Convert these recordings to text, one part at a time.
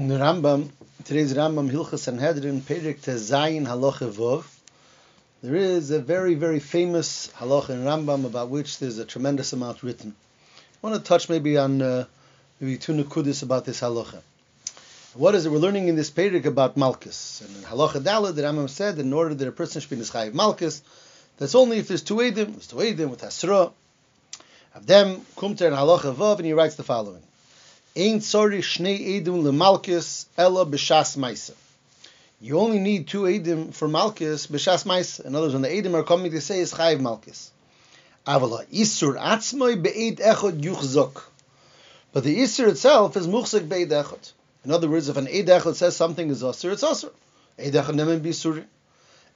The Rambam, today's Rambam Hilchas Sanhedrin, Perik Tezayin Halacha Vov. There is a very, very famous halacha in Rambam about which there's a tremendous amount written. I want to touch maybe on uh, maybe two nukudis about this halacha. What is it? We're learning in this Perik about Malchus. And in Halacha Dalad, the Rambam said in order that a person should be Nischayiv Malchus, that's only if there's two Edim, there's two Edim with Hasra. Of them, Kumter and Halacha Vav, and he writes the following. Ein tzori shnei edim lemalkis ella b'shas maisa. You only need two edim for malkis b'shas maisa. In other words, when the edim are coming to say is chayiv malkis. Avala isur atzmoi be'ed echod yuchzok. But the isur itself is muchzak be'ed echod. In other words, if an eid echod says something is asur, it's asur. Eid echod nemen bisuri.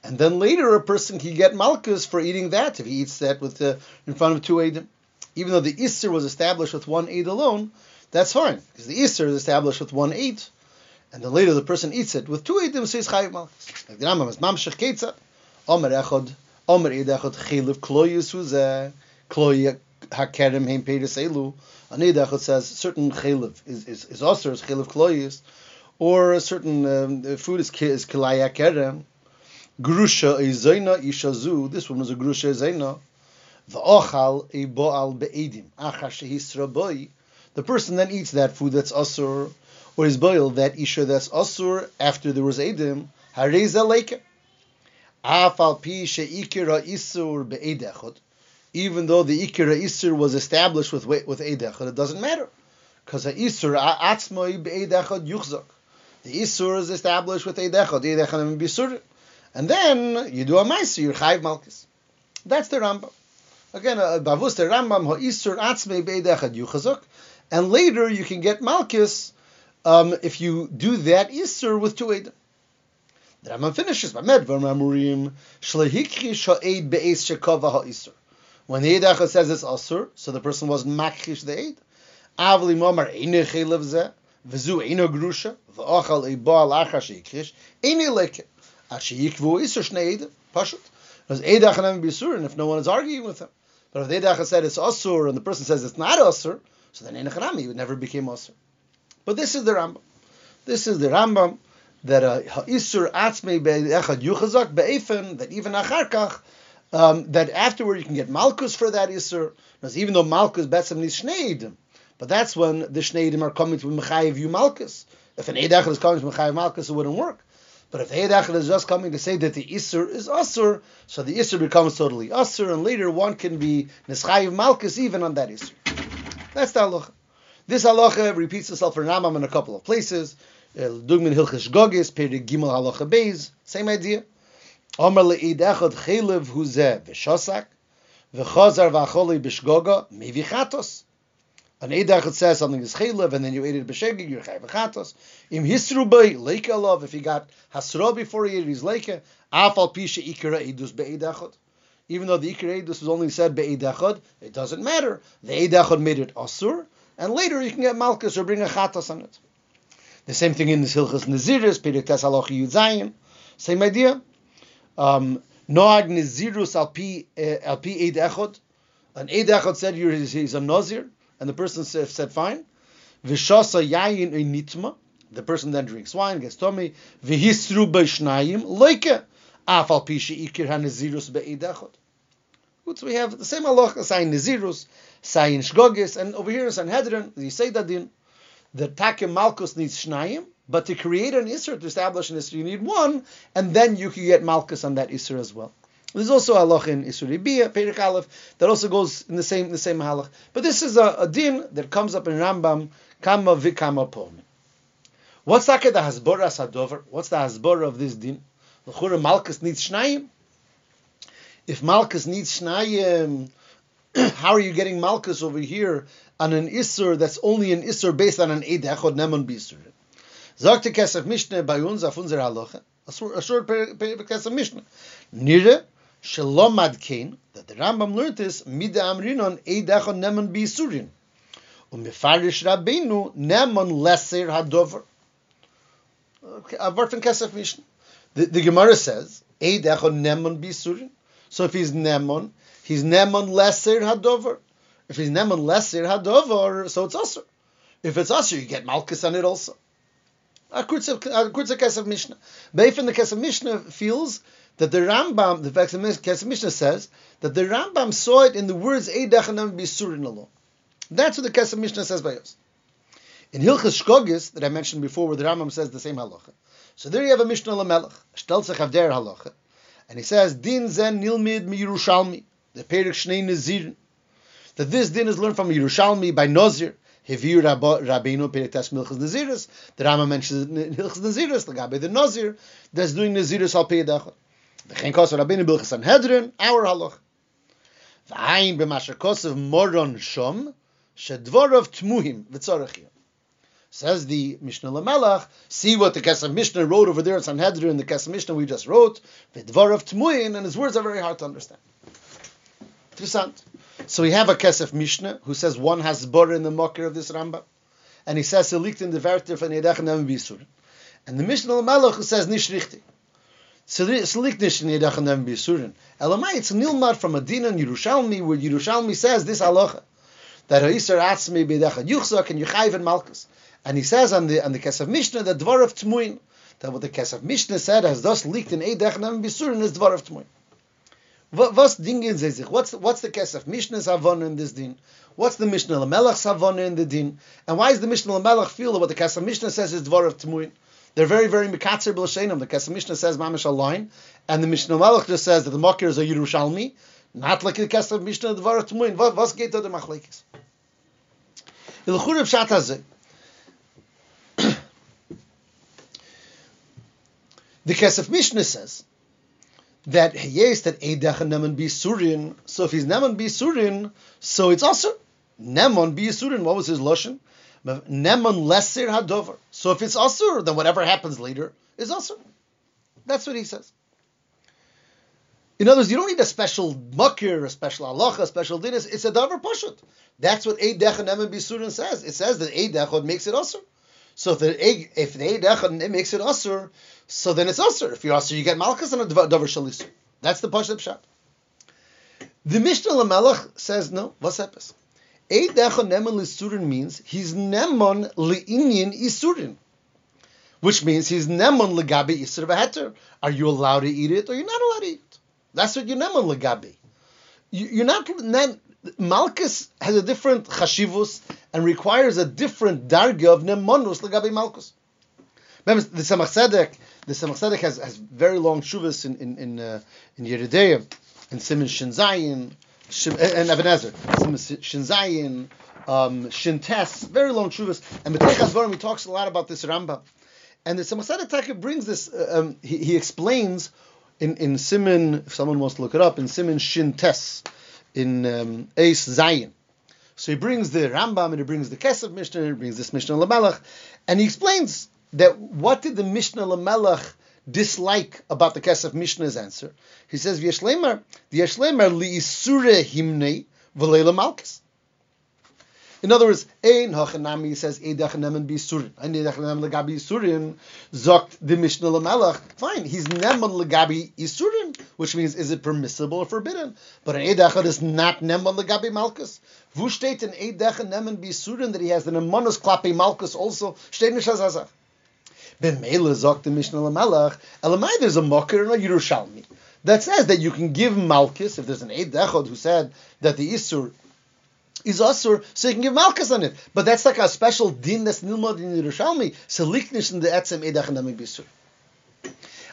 And then later a person can get malchus for eating that if he eats that with the, in front of two edim. Even though the isur was established with one eid alone, that's fine because the Easter is established with one eight, and then later the person eats it with two eitim, he's chayiv malchus. Like the Rambam is mamshech ketza, omer echod, omer eid echod chiliv kloyus huzeh, kloy hakerem heim peiris elu. An eid echod says certain chiliv is is is also is chiliv kloyus, or a certain um, food is is kilaya kerem. Grusha izaina ishazu. This one was a grusha izaina. V'ochal a boal be'edim. Achar shehisra boi the person then eats that food that's asur, or is boiled that isha that's asur after there was edim, hareza leke. Afal pi sheikira isur be'edechot. Even though the ikira isur was established with with edechot, it doesn't matter because the isur atzmoi be'edechot yuchzak. The isur is established with edechot, edechot bisur, and then you do a ma'aser, you're chayv malchus. That's the Rambam. Again, uh, bavus the Rambam ha isur atzmei be'edechot yuchzak. And later you can get Malchus um, if you do that Isser with two Eidim. The Rambam finishes by Medvar Mamurim Shlehikri Sha'ed Be'ez Shekova HaIsser. When the Eid says it's Asur, so the person wasn't Makhish the Eid. Avli Momar Eine Chelev Zeh, V'zu Eino Grusha, V'ochal Eba Al Acha Sheikrish, Eine Leke, Ashe Yikvu Isser Shnei Eidim, Pashut. Because Eid Achanem Bisur, and if no one is arguing with him. But if the Eid said it's Asur, and the person says it's not Asur, so then in Echanami, it never became Osir. But this is the Rambam. This is the Rambam that uh, Isur Atzmei Be'echad Yuchazak Be'efen, that even Acharkach, um, that afterward you can get Malkus for that Isur, because even though Malkus Betzim needs Shneidim, but that's when the Shneidim are coming to Mechayiv you Malkus. If an Eidachel is coming to Mechayiv Malkus, it wouldn't work. But if the Eidachel is just coming to say that the Isur is Asur, so the Isur becomes totally Asur, and later one can be Neschayiv Malkus even on that Isur. That's the halacha. This halacha repeats itself for Rambam in a couple of places. Dugmin Hilchish Gogis, Perik Gimel Halacha Beis, same idea. Omer le'id echad chelev huzeh v'shosak, v'chazar v'acholi b'shgoga, mevichatos. An eid echad says something is chelev, and then you ate it b'shegig, you're chay v'chatos. Im hisru b'y, leike alav, if he got hasro before he ate his leike, afal pisha ikira idus be'eid echad even though the Iker Eidus was only said Be'ed Echad, it doesn't matter. The Eid Echad made it Asur, and later you can get Malchus or bring a Chatas on it. The same thing in the Hilchas Naziris, Perek Tes Halacha Yudzayin. Same idea. Um, Noag Nazirus al eh, Eid Echad. An Eid Echad said he's a Nazir, and the person said, fine. Vishasa Yayin Nitma. The person then drinks wine, gets tummy. V'hisru b'shnayim loike. Afal pisha ikir. So we have the same halacha, saying nazirus, saying shgogis, and over here in Sanhedrin, say that the takim malchus needs shnayim, but to create an isra, to establish an isra, you need one, and then you can get malchus on that isra as well. There's also a halach in Isur Ibiyah, Perik Aleph, that also goes in the same the same halach. But this is a, a din that comes up in Rambam, Kama Vikama Pomi. What's that the Hasbora Sadover? What's the Hasbora of this din? L'chura Malchus needs Shnayim. If Malchus needs Shnayim, how are you getting Malchus over here on an Isser that's only an Isser based on an Eid Echod Nemon Bisur? Sagte Kesef Mishnah bei uns auf unserer Halacha, a short Kesef Mishnah. Nire, Shalom Adkein, that the Rambam learned this, Mida Amrinon Eid Echod Nemon Bisurin. Und Mefarish Rabbeinu Nemon Leser Hadover. A word from Kesef Mishnah. The, the Gemara says, "Eidachon Nemon Bisurin. So if he's Nemon, he's Nemon Lesser Hadover. If he's Nemon Lesser Hadover, so it's Asr. If it's Asr, you get Malchus on it also. A kurzer Kesef Mishnah. Beifin the Kesef Mishnah feels that the Rambam, the Kesef Mishnah says that the Rambam saw it in the words Eidach and Bisurin alone. That's what the Kesef Mishnah says by us. In Hilchas Shkogis, that I mentioned before, where the Rambam says the same halacha. So there you have a Mishnah Lamelech, Shtelzach Avder halacha. And he says, Din zen nilmid mi Yerushalmi, the Perik Shnei Nazirin. That this din is learned from Yerushalmi by Nazir. Hivir Rabbeinu Peritas Milchas Naziris. The Rama mentions Milchas Naziris, the Gabe the Nazir, that's doing Naziris al Peidachot. V'chein kosar Rabbeinu Bilchas Sanhedrin, our halach. V'ayin b'masher kosav moron shom, shedvorov tmuhim v'tzorachim. Says the Mishnah Lamelach, see what the Kesef Mishnah wrote over there in Sanhedrin, in the Kesef Mishnah we just wrote, v'dvorov tmuhin, and his words are very hard to understand. Interessant. So we have a Kesef Mishnah who says one has bor in the mocker of this Rambam, and he says liegt in the Verter von Yedech and Bisur. And the Mishnah Malach who says nish richtig. So liegt nish in Yedech and Bisurin. Elamai, it's nilmar from Adina and Yerushalmi, where Yerushalmi says this halacha that Ha'isar Atzmi B'Yedech Yuchzak and Yuchayv and Malchus. And he says on the on the Kesef Mishnah that of Tmuin, that what the Kesef Mishnah said has thus leaked in Eidech and Bisurin is Dvar of Tmuin. Was dingen? What's what's the Kesef Mishnah's Havon in this din? What's the Mishnah Lamelach's Havon in the din? And why is the Mishnah Lamelach feel that what the Kesef Mishnah says is of Tmuin? They're very, very mikatzer b'lashenim. The Kesef Mishnah says mamish line, and the Mishnah Lamelach just says that the Makir is a Yerushalmi, not like the Kesef Mishnah Dvar of Tmuin. Was geht da der Machlekes? Of Shat The Kesef Mishnah says that yes, that Eidach and Neman be Surin. So if he's Neman be Surin, so it's also Neman be Surin. What was his lashon? Neman lesser hadover. So if it's asur, then whatever happens later is asur. That's what he says. In other words, you don't need a special makir, a special halacha, a special dinas. It's a davar pashut. That's what Eidach and Neman Bisurin says. It says that Eidach makes it asur. So if the if the it makes it asur, so then it's usher. If you're usher, you get malchus and a davar shalisu. That's the pashup shot. The Mishnah Lamelech says no. What's happens? Eidecha neman lisurin means he's nemon leinian isurin, which means he's nemon legabi isur v'heter. Are you allowed to eat it or you're not allowed to eat it? That's what you're nemon legabi. You're not. Malchus has a different chashivus and requires a different darga of nemonus legabi malchus. Remember the Tzemach Tzedek the Tzemach Tzedek has, has very long shuvas in in in, uh, in Simon Shinzayin, and Even HaEzer, Simon Shinzayin, um, Shintes, very long shuvas. And B'Teichas Dvarim, he talks a lot about this Rambam. And the Tzemach Tzedek brings this, uh, um, he, he explains in, in Simon, if someone wants to look it up, in Simon Shintes, in um, Eis Zayin. So he brings the Rambam and he brings the Kesef Mishnah and he brings this Mishnah Lamelech, and he explains that what did the Mishnah Lamelech dislike about the Kesef Mishnah's answer? He says, V'yeshlemer, v'yeshlemer li'isure himnei v'leila malchus. In other words, ein hachanami says edach nemen bisurin. Ein edach nemen legabi isurin zokt the Mishnah Lamelech. Fine, he's nemen legabi isurin, which means is it permissible or forbidden? But an edach is not nemen legabi malchus. Wo steht in nemen bisurin that he has an emonus klapi malchus also? Steht as Ben Mele sagt the Mishnah Lamelach, Elamai, there's a Mocker and a Yerushalmi that says that you can give Malchus, if there's an Eid Dechod who said that the Isur is Asur, so you can give Malchus on it. But that's like a special din that's Nilmod in Yerushalmi, so Liknish in the Etzem Eidach and Bisur.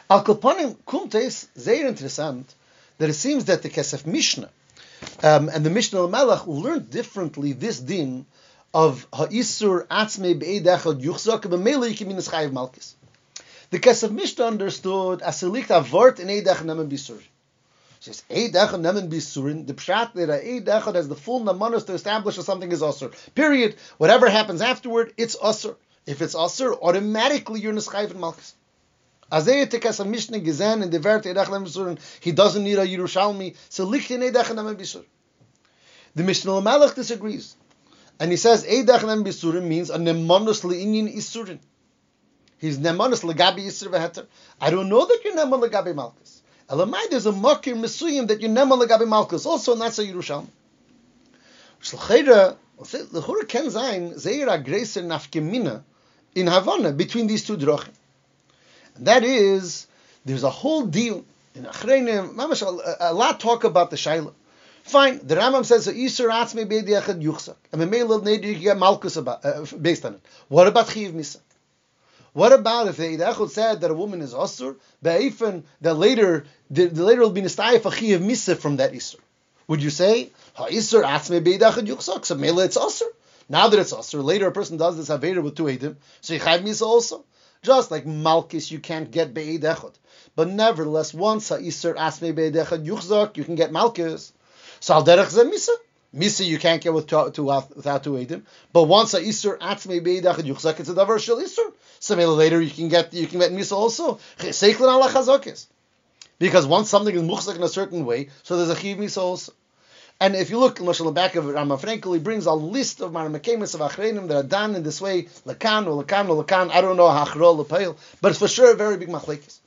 Al Kopanim Kumtes, sehr interessant, that it seems that the Kesef Mishnah um, and the Mishnah Malach learned differently this din of ha'isur atzme be'edechad yuchzak b'mele yikimin chayiv malchus. The Kesef Mishnah understood as selikt avort in eidech nemen bisur. Says eidech nemen bisurin. The pshat that eidech has the full namanos to establish that something is asur. Period. Whatever happens afterward, it's asur. If it's asur, automatically you're neschayiv in malchus. Azay tekes a Mishnah gezen in the vert eidech nemen bisurin. He doesn't need a Yerushalmi. So licht in eidech nemen bisur. The Mishnah Malach disagrees. And he says, Eidach nem bisurim means a nemanus le'inyin isurin. He's nemanus legabi isur v'heter. I don't know that you're neman legabi malchus. Elamai, there's a makir mesuyim that you're neman legabi malchus. Also, not so Yerushalmi. Shlachera, lechura ken zayin, zeir agreser nafkemina in Havana between these two drachim. And that is, there's a whole deal in Achreinim, a, a lot talk about the Shaila. Fine, the Rambam says, Isur atzme be'ediachad yuchsak. And Memela neder you get malchus uh, based on it. What about Chiv Misa? What about if the Eidachot said that a woman is Asur, Be'efen, that later, the, the later will be Nistaya for Chiv Misa from that Isur? Would you say, Ha'isur atzme be'ediachad yuchsak, so Mela it's Asur? Now that it's Asur, later a person does this Havera with two Eidim, so Chiv Misa also. Just like Malchus, you can't get Be'edechot. But nevertheless, once Ha'isur atzme be'edechad yuchsak, you can get Malchus. So al derech misa. Misa you can't get with two, two, uh, without two edim. But once a isur atzmei beidach yuchzak, it's a davar shel isur. So later you can get you can get misa also. Ala. Because once something is muchzak in a certain way, so there's a chiv misa also. And if you look, in the back of Rama Frankel, he brings a list of maramakemis of achreinim that are done in this way, lakan or lakan or lakan. I don't know hachrol lepeil, but it's for sure a very big machlekes.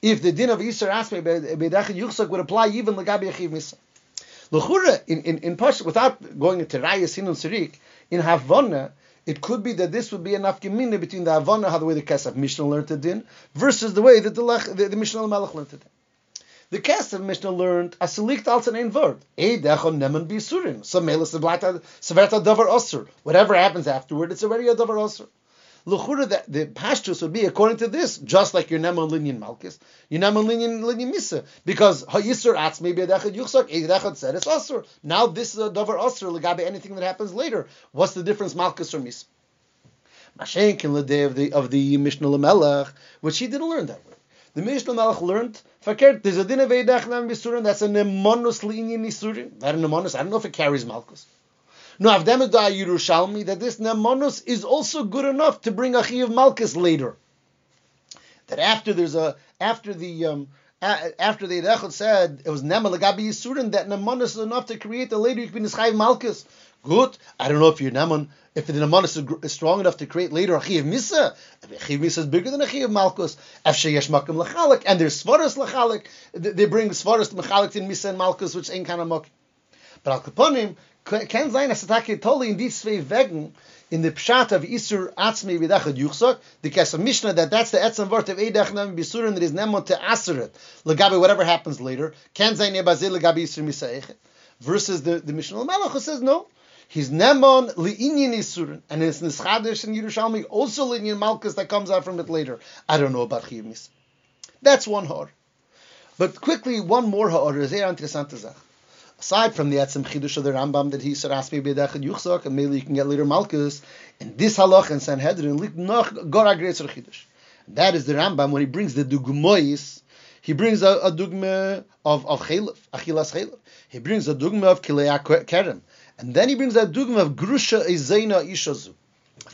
If the din of Yisr Asmei Beidach Yuchsak would apply even legabi achiv misa. L'chura, in, in, in Pasha, without going into Raya Sinun Sirik, in Havana, it could be that this would be enough gemina between the Havana, how the way the Kesef Mishnah learned it in, versus the way that the, the, the Mishnah Melech learned it in. The Kesef Mishnah learned a selikt als ein word. Eidechon nemen bisurin. So melis severta davar osur. Whatever happens afterward, it's already a davar osur. The, the pastures would be according to this, just like your Neman Linyan Malchus, your Neman Linyan Linyan Misa, because Ha'yisur Atz maybe Adechad Yuchsak, Edechad said it's Asur. Now this is a Dover Asur, Legabe anything that happens later. What's the difference, Malchus or Misa? Mashenkin Ladeh of the of the Mishnah Lamelech, which he didn't learn that way. The Mishnah Malach learned, Fakert, there's a din of Eidach Nam Bisurin, that's a Nemonus Linyan Nisurin. That a Nemonus, I don't know if it carries Malchus. No, Avdemedai Yerushalmi, that this Nemanus is also good enough to bring Achi of Malchus later. That after there's a, after the, um, after the Echot said it was Nema Yisurin, that Nemanus is enough to create a later Yikbin Ischai Malchus. Good. I don't know if you're Neman, if the Nemanus is strong enough to create later Achi of Misa. Achi of Misa is bigger than Achi of Malchus. After Yesh Makam Lachalik, and there's Svaras Lachalik, they bring Svaras Machalik in Misa and Malchus, which ain't kind of Mak. But Al Kaponim, kann sein, dass es totally in these zwei Wegen, in the pshat of Isur Atzmi Vidachad Yuchsok, the case of Mishnah, that that's the etzem word of Eidach Nem Bisurin that is Nemon to Aseret, Legabe whatever happens later, can sein Nebazil Legabe Isur Misaechet, versus the, the Mishnah Malach who says no, He's Nemon li'inyin Isurin, and it's Nischadish and Yerushalmi, also li'inyin Malchus that comes out from it later. I don't know about Chiv That's one hor. But quickly, one more hor is sehr interessante aside from the Etzem Chidush of the Rambam that he said Asmi B'Edechad Yuchzak, and maybe you can get later Malchus, in this halach and Sanhedrin, noch Gora Gretzer Chidush. That is the Rambam, when he brings the Dugmois, he brings a, a dugma of, of Chelef, Achilas Chelef. He brings a dugma of Kilei Kerem. And then he brings a dugma of Grusha Ezeina Ishazu.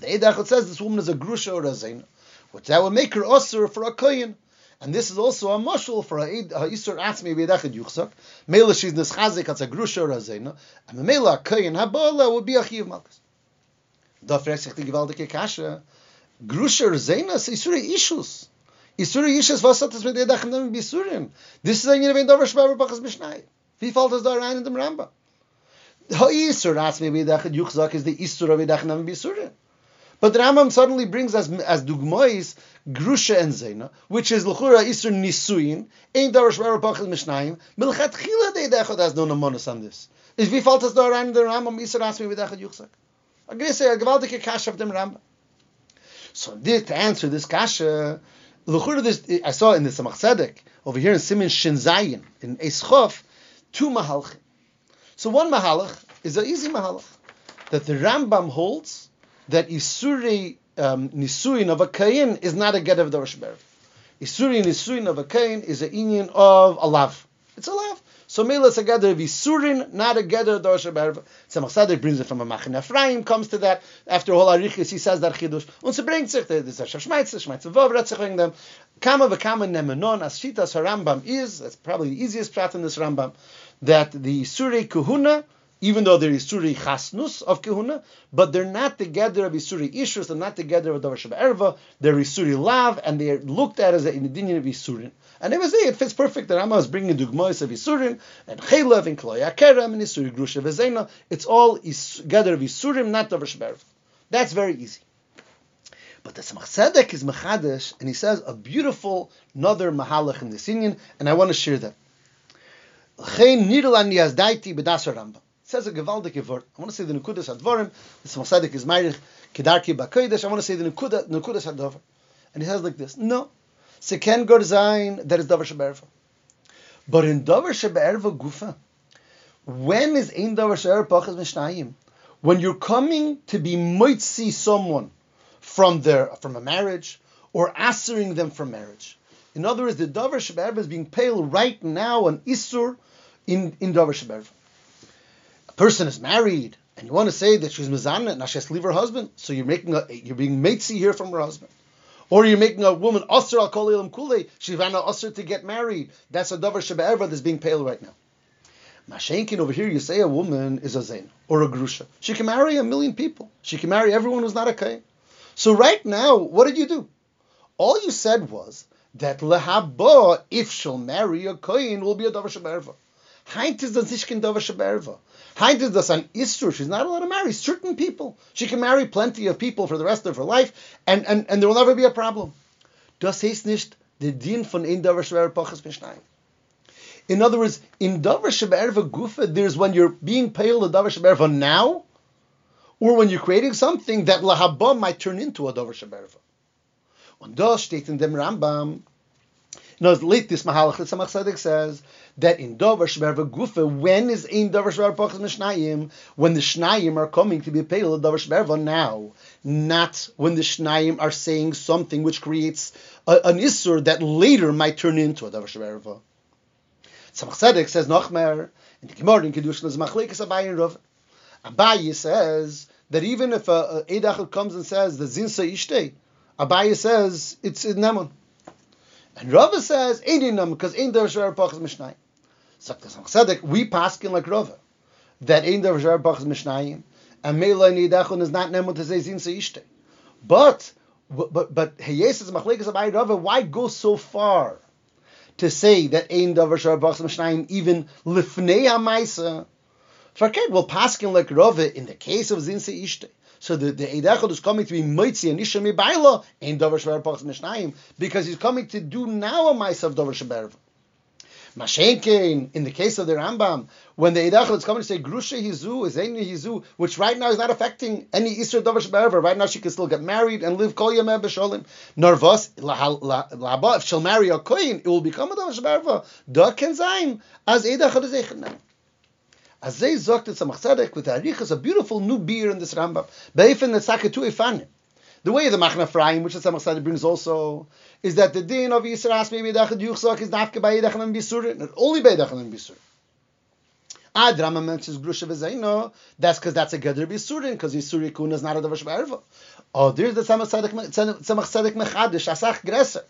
The Eidachot says this woman is a Grusha or a Zeina, which that would make her Osir for a Koyin. And this is also a mushal for a Isur Atzmi B'Edachid Yuchsak. Mela she's Neschazik, it's a Grusha or a Zena. And the Mela Kayin Habola would be a Chiv Malchus. Da fragt sich die gewaltige Kasche. Grusha or Zena ist Isur Ishus. Isur Ishus, was hat das mit Edach und Bisurim? Das ist ein Jenewein Dover Schwaber Bachas Mishnai. Wie fällt das da rein in dem Ramba? Ha Isur Atzmi B'Edachid Yuchsak is the Isur of Edach und Bisurim. But the Rambam suddenly brings as as dugmois grusha and zena, which is l'chura isur nisuin, ein darash marapachel mishnayim, milchat chila de dechot has no namonis on this. Is wie falt es da rein in the Rambam isur asmi v'dechot yuchsak? I guess a gewaltige kasha of dem Rambam. So to answer this kasha, l'chura this I saw in the Tzemach Tzedek over here in Simin Shin in Eschov two mahalchim. So one mahalach is an easy mahalach that the Rambam holds that Isuri um, Nisuin of a Kain is not a get of the Rosh Isuri Nisuin of a Kain is a union of a lav. It's a lav. So Mela is a gather of Isurin, not a gather of the Rosh Tzemach brings it from a Machaneh Ephraim, comes to that. After all Arichis, he says that Chidush. Und sie bringt sich, there's a Shashmaitze, Shmaitze Vov, Retzich them. Kama v'kama nemenon, as Shitas HaRambam is, that's probably the easiest prat in this Rambam, that the Isuri Kuhuna, even though they're Isuri Chasnus of Kehuna, but they're not together of Isuri Ishus, they're not together of Davar Erva, they're Isuri Lav, and they're looked at as an Indian of Isurin. And it was it fits perfect that Rama was bringing Dugmois of Isurin, and Chaylev, and Kloya Kerem, and Isuri Grusha Vezena. It's all together of Isurim, not Davar Erva. That's very easy. But the Tzemach Tzedek is Mechadish, and he says a beautiful another Mahalach in this union, and I want to share that. Chen Nidlan Yazdaiti B'dasar Rambam. Says a gewaldige word. I want to say the Nukudas Advarim. Tzemach Tzedek is Meirich Kedarki B'Kodesh. I want to say the Nukuda, Nukudas Advarim. And he says like this, no, se ken gor zayin, that is Davar Sheberva. But in Davar Sheberva Gufa, when is Ein Davar Sheberva Pachas Mishnayim? When you're coming to be see someone from their from a marriage or answering them from marriage. In other words, the Davar Sheberva is being pale right now on Isur in, in Davar Sheberva. A person is married and you want to say that she's Mizana and she has to leave her husband, so you're making a, you're being see here from her husband. Or you're making a woman usher al kol ilam kule. She ran a usher to get married. That's a davar shebe'erva that's being pale right now. Mashenkin over here, you say a woman is a zain or a grusha. She can marry a million people. She can marry everyone who's not a kain. So right now, what did you do? All you said was that lehaba, if she'll marry a kain, will be a davar shebe'erva. Heint is das nicht kein davar shebe'erva. Heint is das an isur. She's not allowed to marry certain people. She can marry plenty of people for the rest of her life, and, and, and there will never be a problem. Das heißt nicht the din von ein davar shebe'erva mishnayim. In other words, in davar shebe'erva gufa, there's when you're being pale the davar now, or when you're creating something that lahaba might turn into a davar shebe'erva. Und das steht in dem Rambam, no, late this Mahalach the Tzedek says that in Dover Shverva Gufa, when is in Dover Shverva Pachas Mishnayim? When the Shnayim are coming to be paid Dover Shverva now, not when the Shnayim are saying something which creates a, an Isur that later might turn into a Dover Shverva. Tzemach Tzedek says Nochmer, in the Gemara in Kedushin is Machlekes Abayi and Rav. Abayi says that even if a, a comes and says the Zinsa Ishtei, Abayi says it's in Nemon. And Rava says, Ein Nam, because Ein Davar Shvar Pachas Mishnayim. Tzedek, we paskin like Rava, that Ein Davar Shvar Pachas Mishnayim, and Mela Nidachon is not Nemot to say Zin Seishte. But, but, but Heyesis Machlekas Abai Rava, why go so far to say that Ein Davar Shvar Pachas Mishnayim, even Lifnei HaMaisa, Forget, well, paskin like Rava in the case of Zin Seishte. So the, the is coming to be Moitzi and Isha Mibaila in Dover Shver Pachs Mishnayim because he's coming to do now a mice of Dover Shver. Mashenkein, in the case of the Rambam, when the Eidachel is coming to say Grusha Hizu, Zeni Hizu, which right now is not affecting any Isra Dover Shber, right now she can still get married and live Kol Yameh B'Sholim. Narvas, Laba, if she'll marry a Koyin, it will become a Dover Shber, Da Ken as Eidachel is Eichet Azay zogt it Tzemach Tzedek with Arichas, a beautiful new beer in this Rambam. Beifen Netzake Ifanim. The way the Machna Frayim, which the Tzedek brings also, is that the din of Yisra Asmi B'Edachad Yuchzak is nafke by Edachan Bisur, not only by Edachan Bisur. Ad Rama mentions Grusha V'Zaino, that's because that's a Gedr Bisurin, because Yisuri Kuna is not a Davash B'Erva. Oh, there's the Tzemach Tzedek Mechadish, Asach Gresser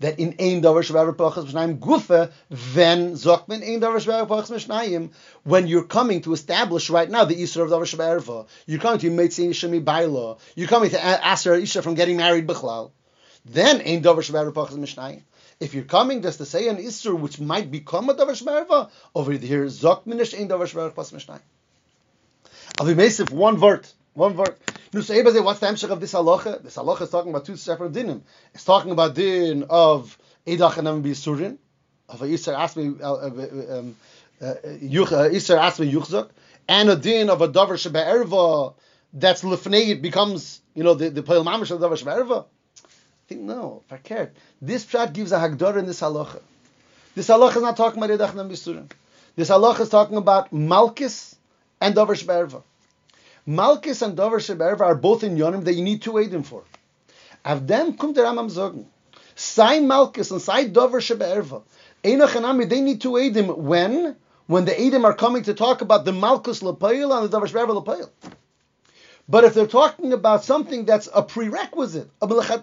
that in ein davar shvaver pachas mishnayim gufa, then zokmen ein davar shvaver pachas mishnayim. When you're coming to establish right now the isra of davar shvaver, you're coming to meitzin shemi baila, you're coming to ask isha from getting married bichlal. Then ein davar shvaver pachas mishnayim. If you're coming just to say an isra which might become a davar shvaver, over here zokmenish ein davar shvaver pachas mishnayim. I'll be if one word. One word. Say, what's the Emshech of this halacha? This halacha is talking about two separate dinim. It's talking about din of Edach and Bisurin, of a Yisrael Asmi, uh, uh, uh, um, Yisrael Asmi Yuchzak, and a din of a Davar Sheba that's Lefnei, becomes, you know, the, Pale Mamish of Davar Sheba I think, no, verkehrt. This prat gives a Hagdor in this halacha. This halacha is not talking about Edach and Bisurin. This halacha is talking about Malkis and Davar Sheba Malkis and Dover Sheberva are both in Yonim that you need to wait them for. Av dem kommt der Rambam sagen, sei Malkis and sei Dover Sheberva, Einach and they need to aid him when? When the Edom are coming to talk about the Malkus Lapayil and the Dover Sheberva Lapayil. But if they're talking about something that's a prerequisite,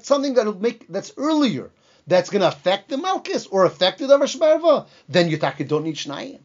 something that'll make that's earlier, that's going to affect the Malkus or affect the Dover Sheberva, then you don't need Shnayim.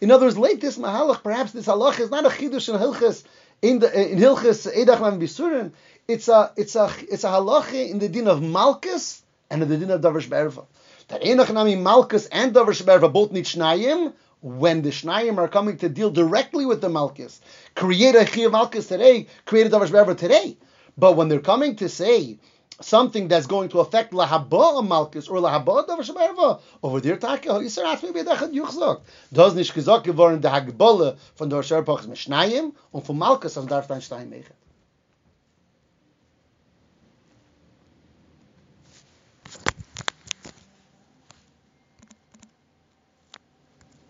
In other words, late this Mahalach, perhaps this halach is not a chidush in Hilchas in the in Hilchis Edach it's a it's a it's a halacha in the din of Malkus and in the din of Davar Shberva. That Enach Nami Malkus and Davar Shberva both need Shnayim when the Shnayim are coming to deal directly with the Malkus. Create a Chiyav Malkus today, create a Davar Shberva today. But when they're coming to say something that's going to affect lahaba malchus or lahaba davar shemerva over there take yisar hat mir bedachat yuchzok does nicht gesagt geworden der hagbole von der sherpachs mishnayim und von malchus auf darf dann stein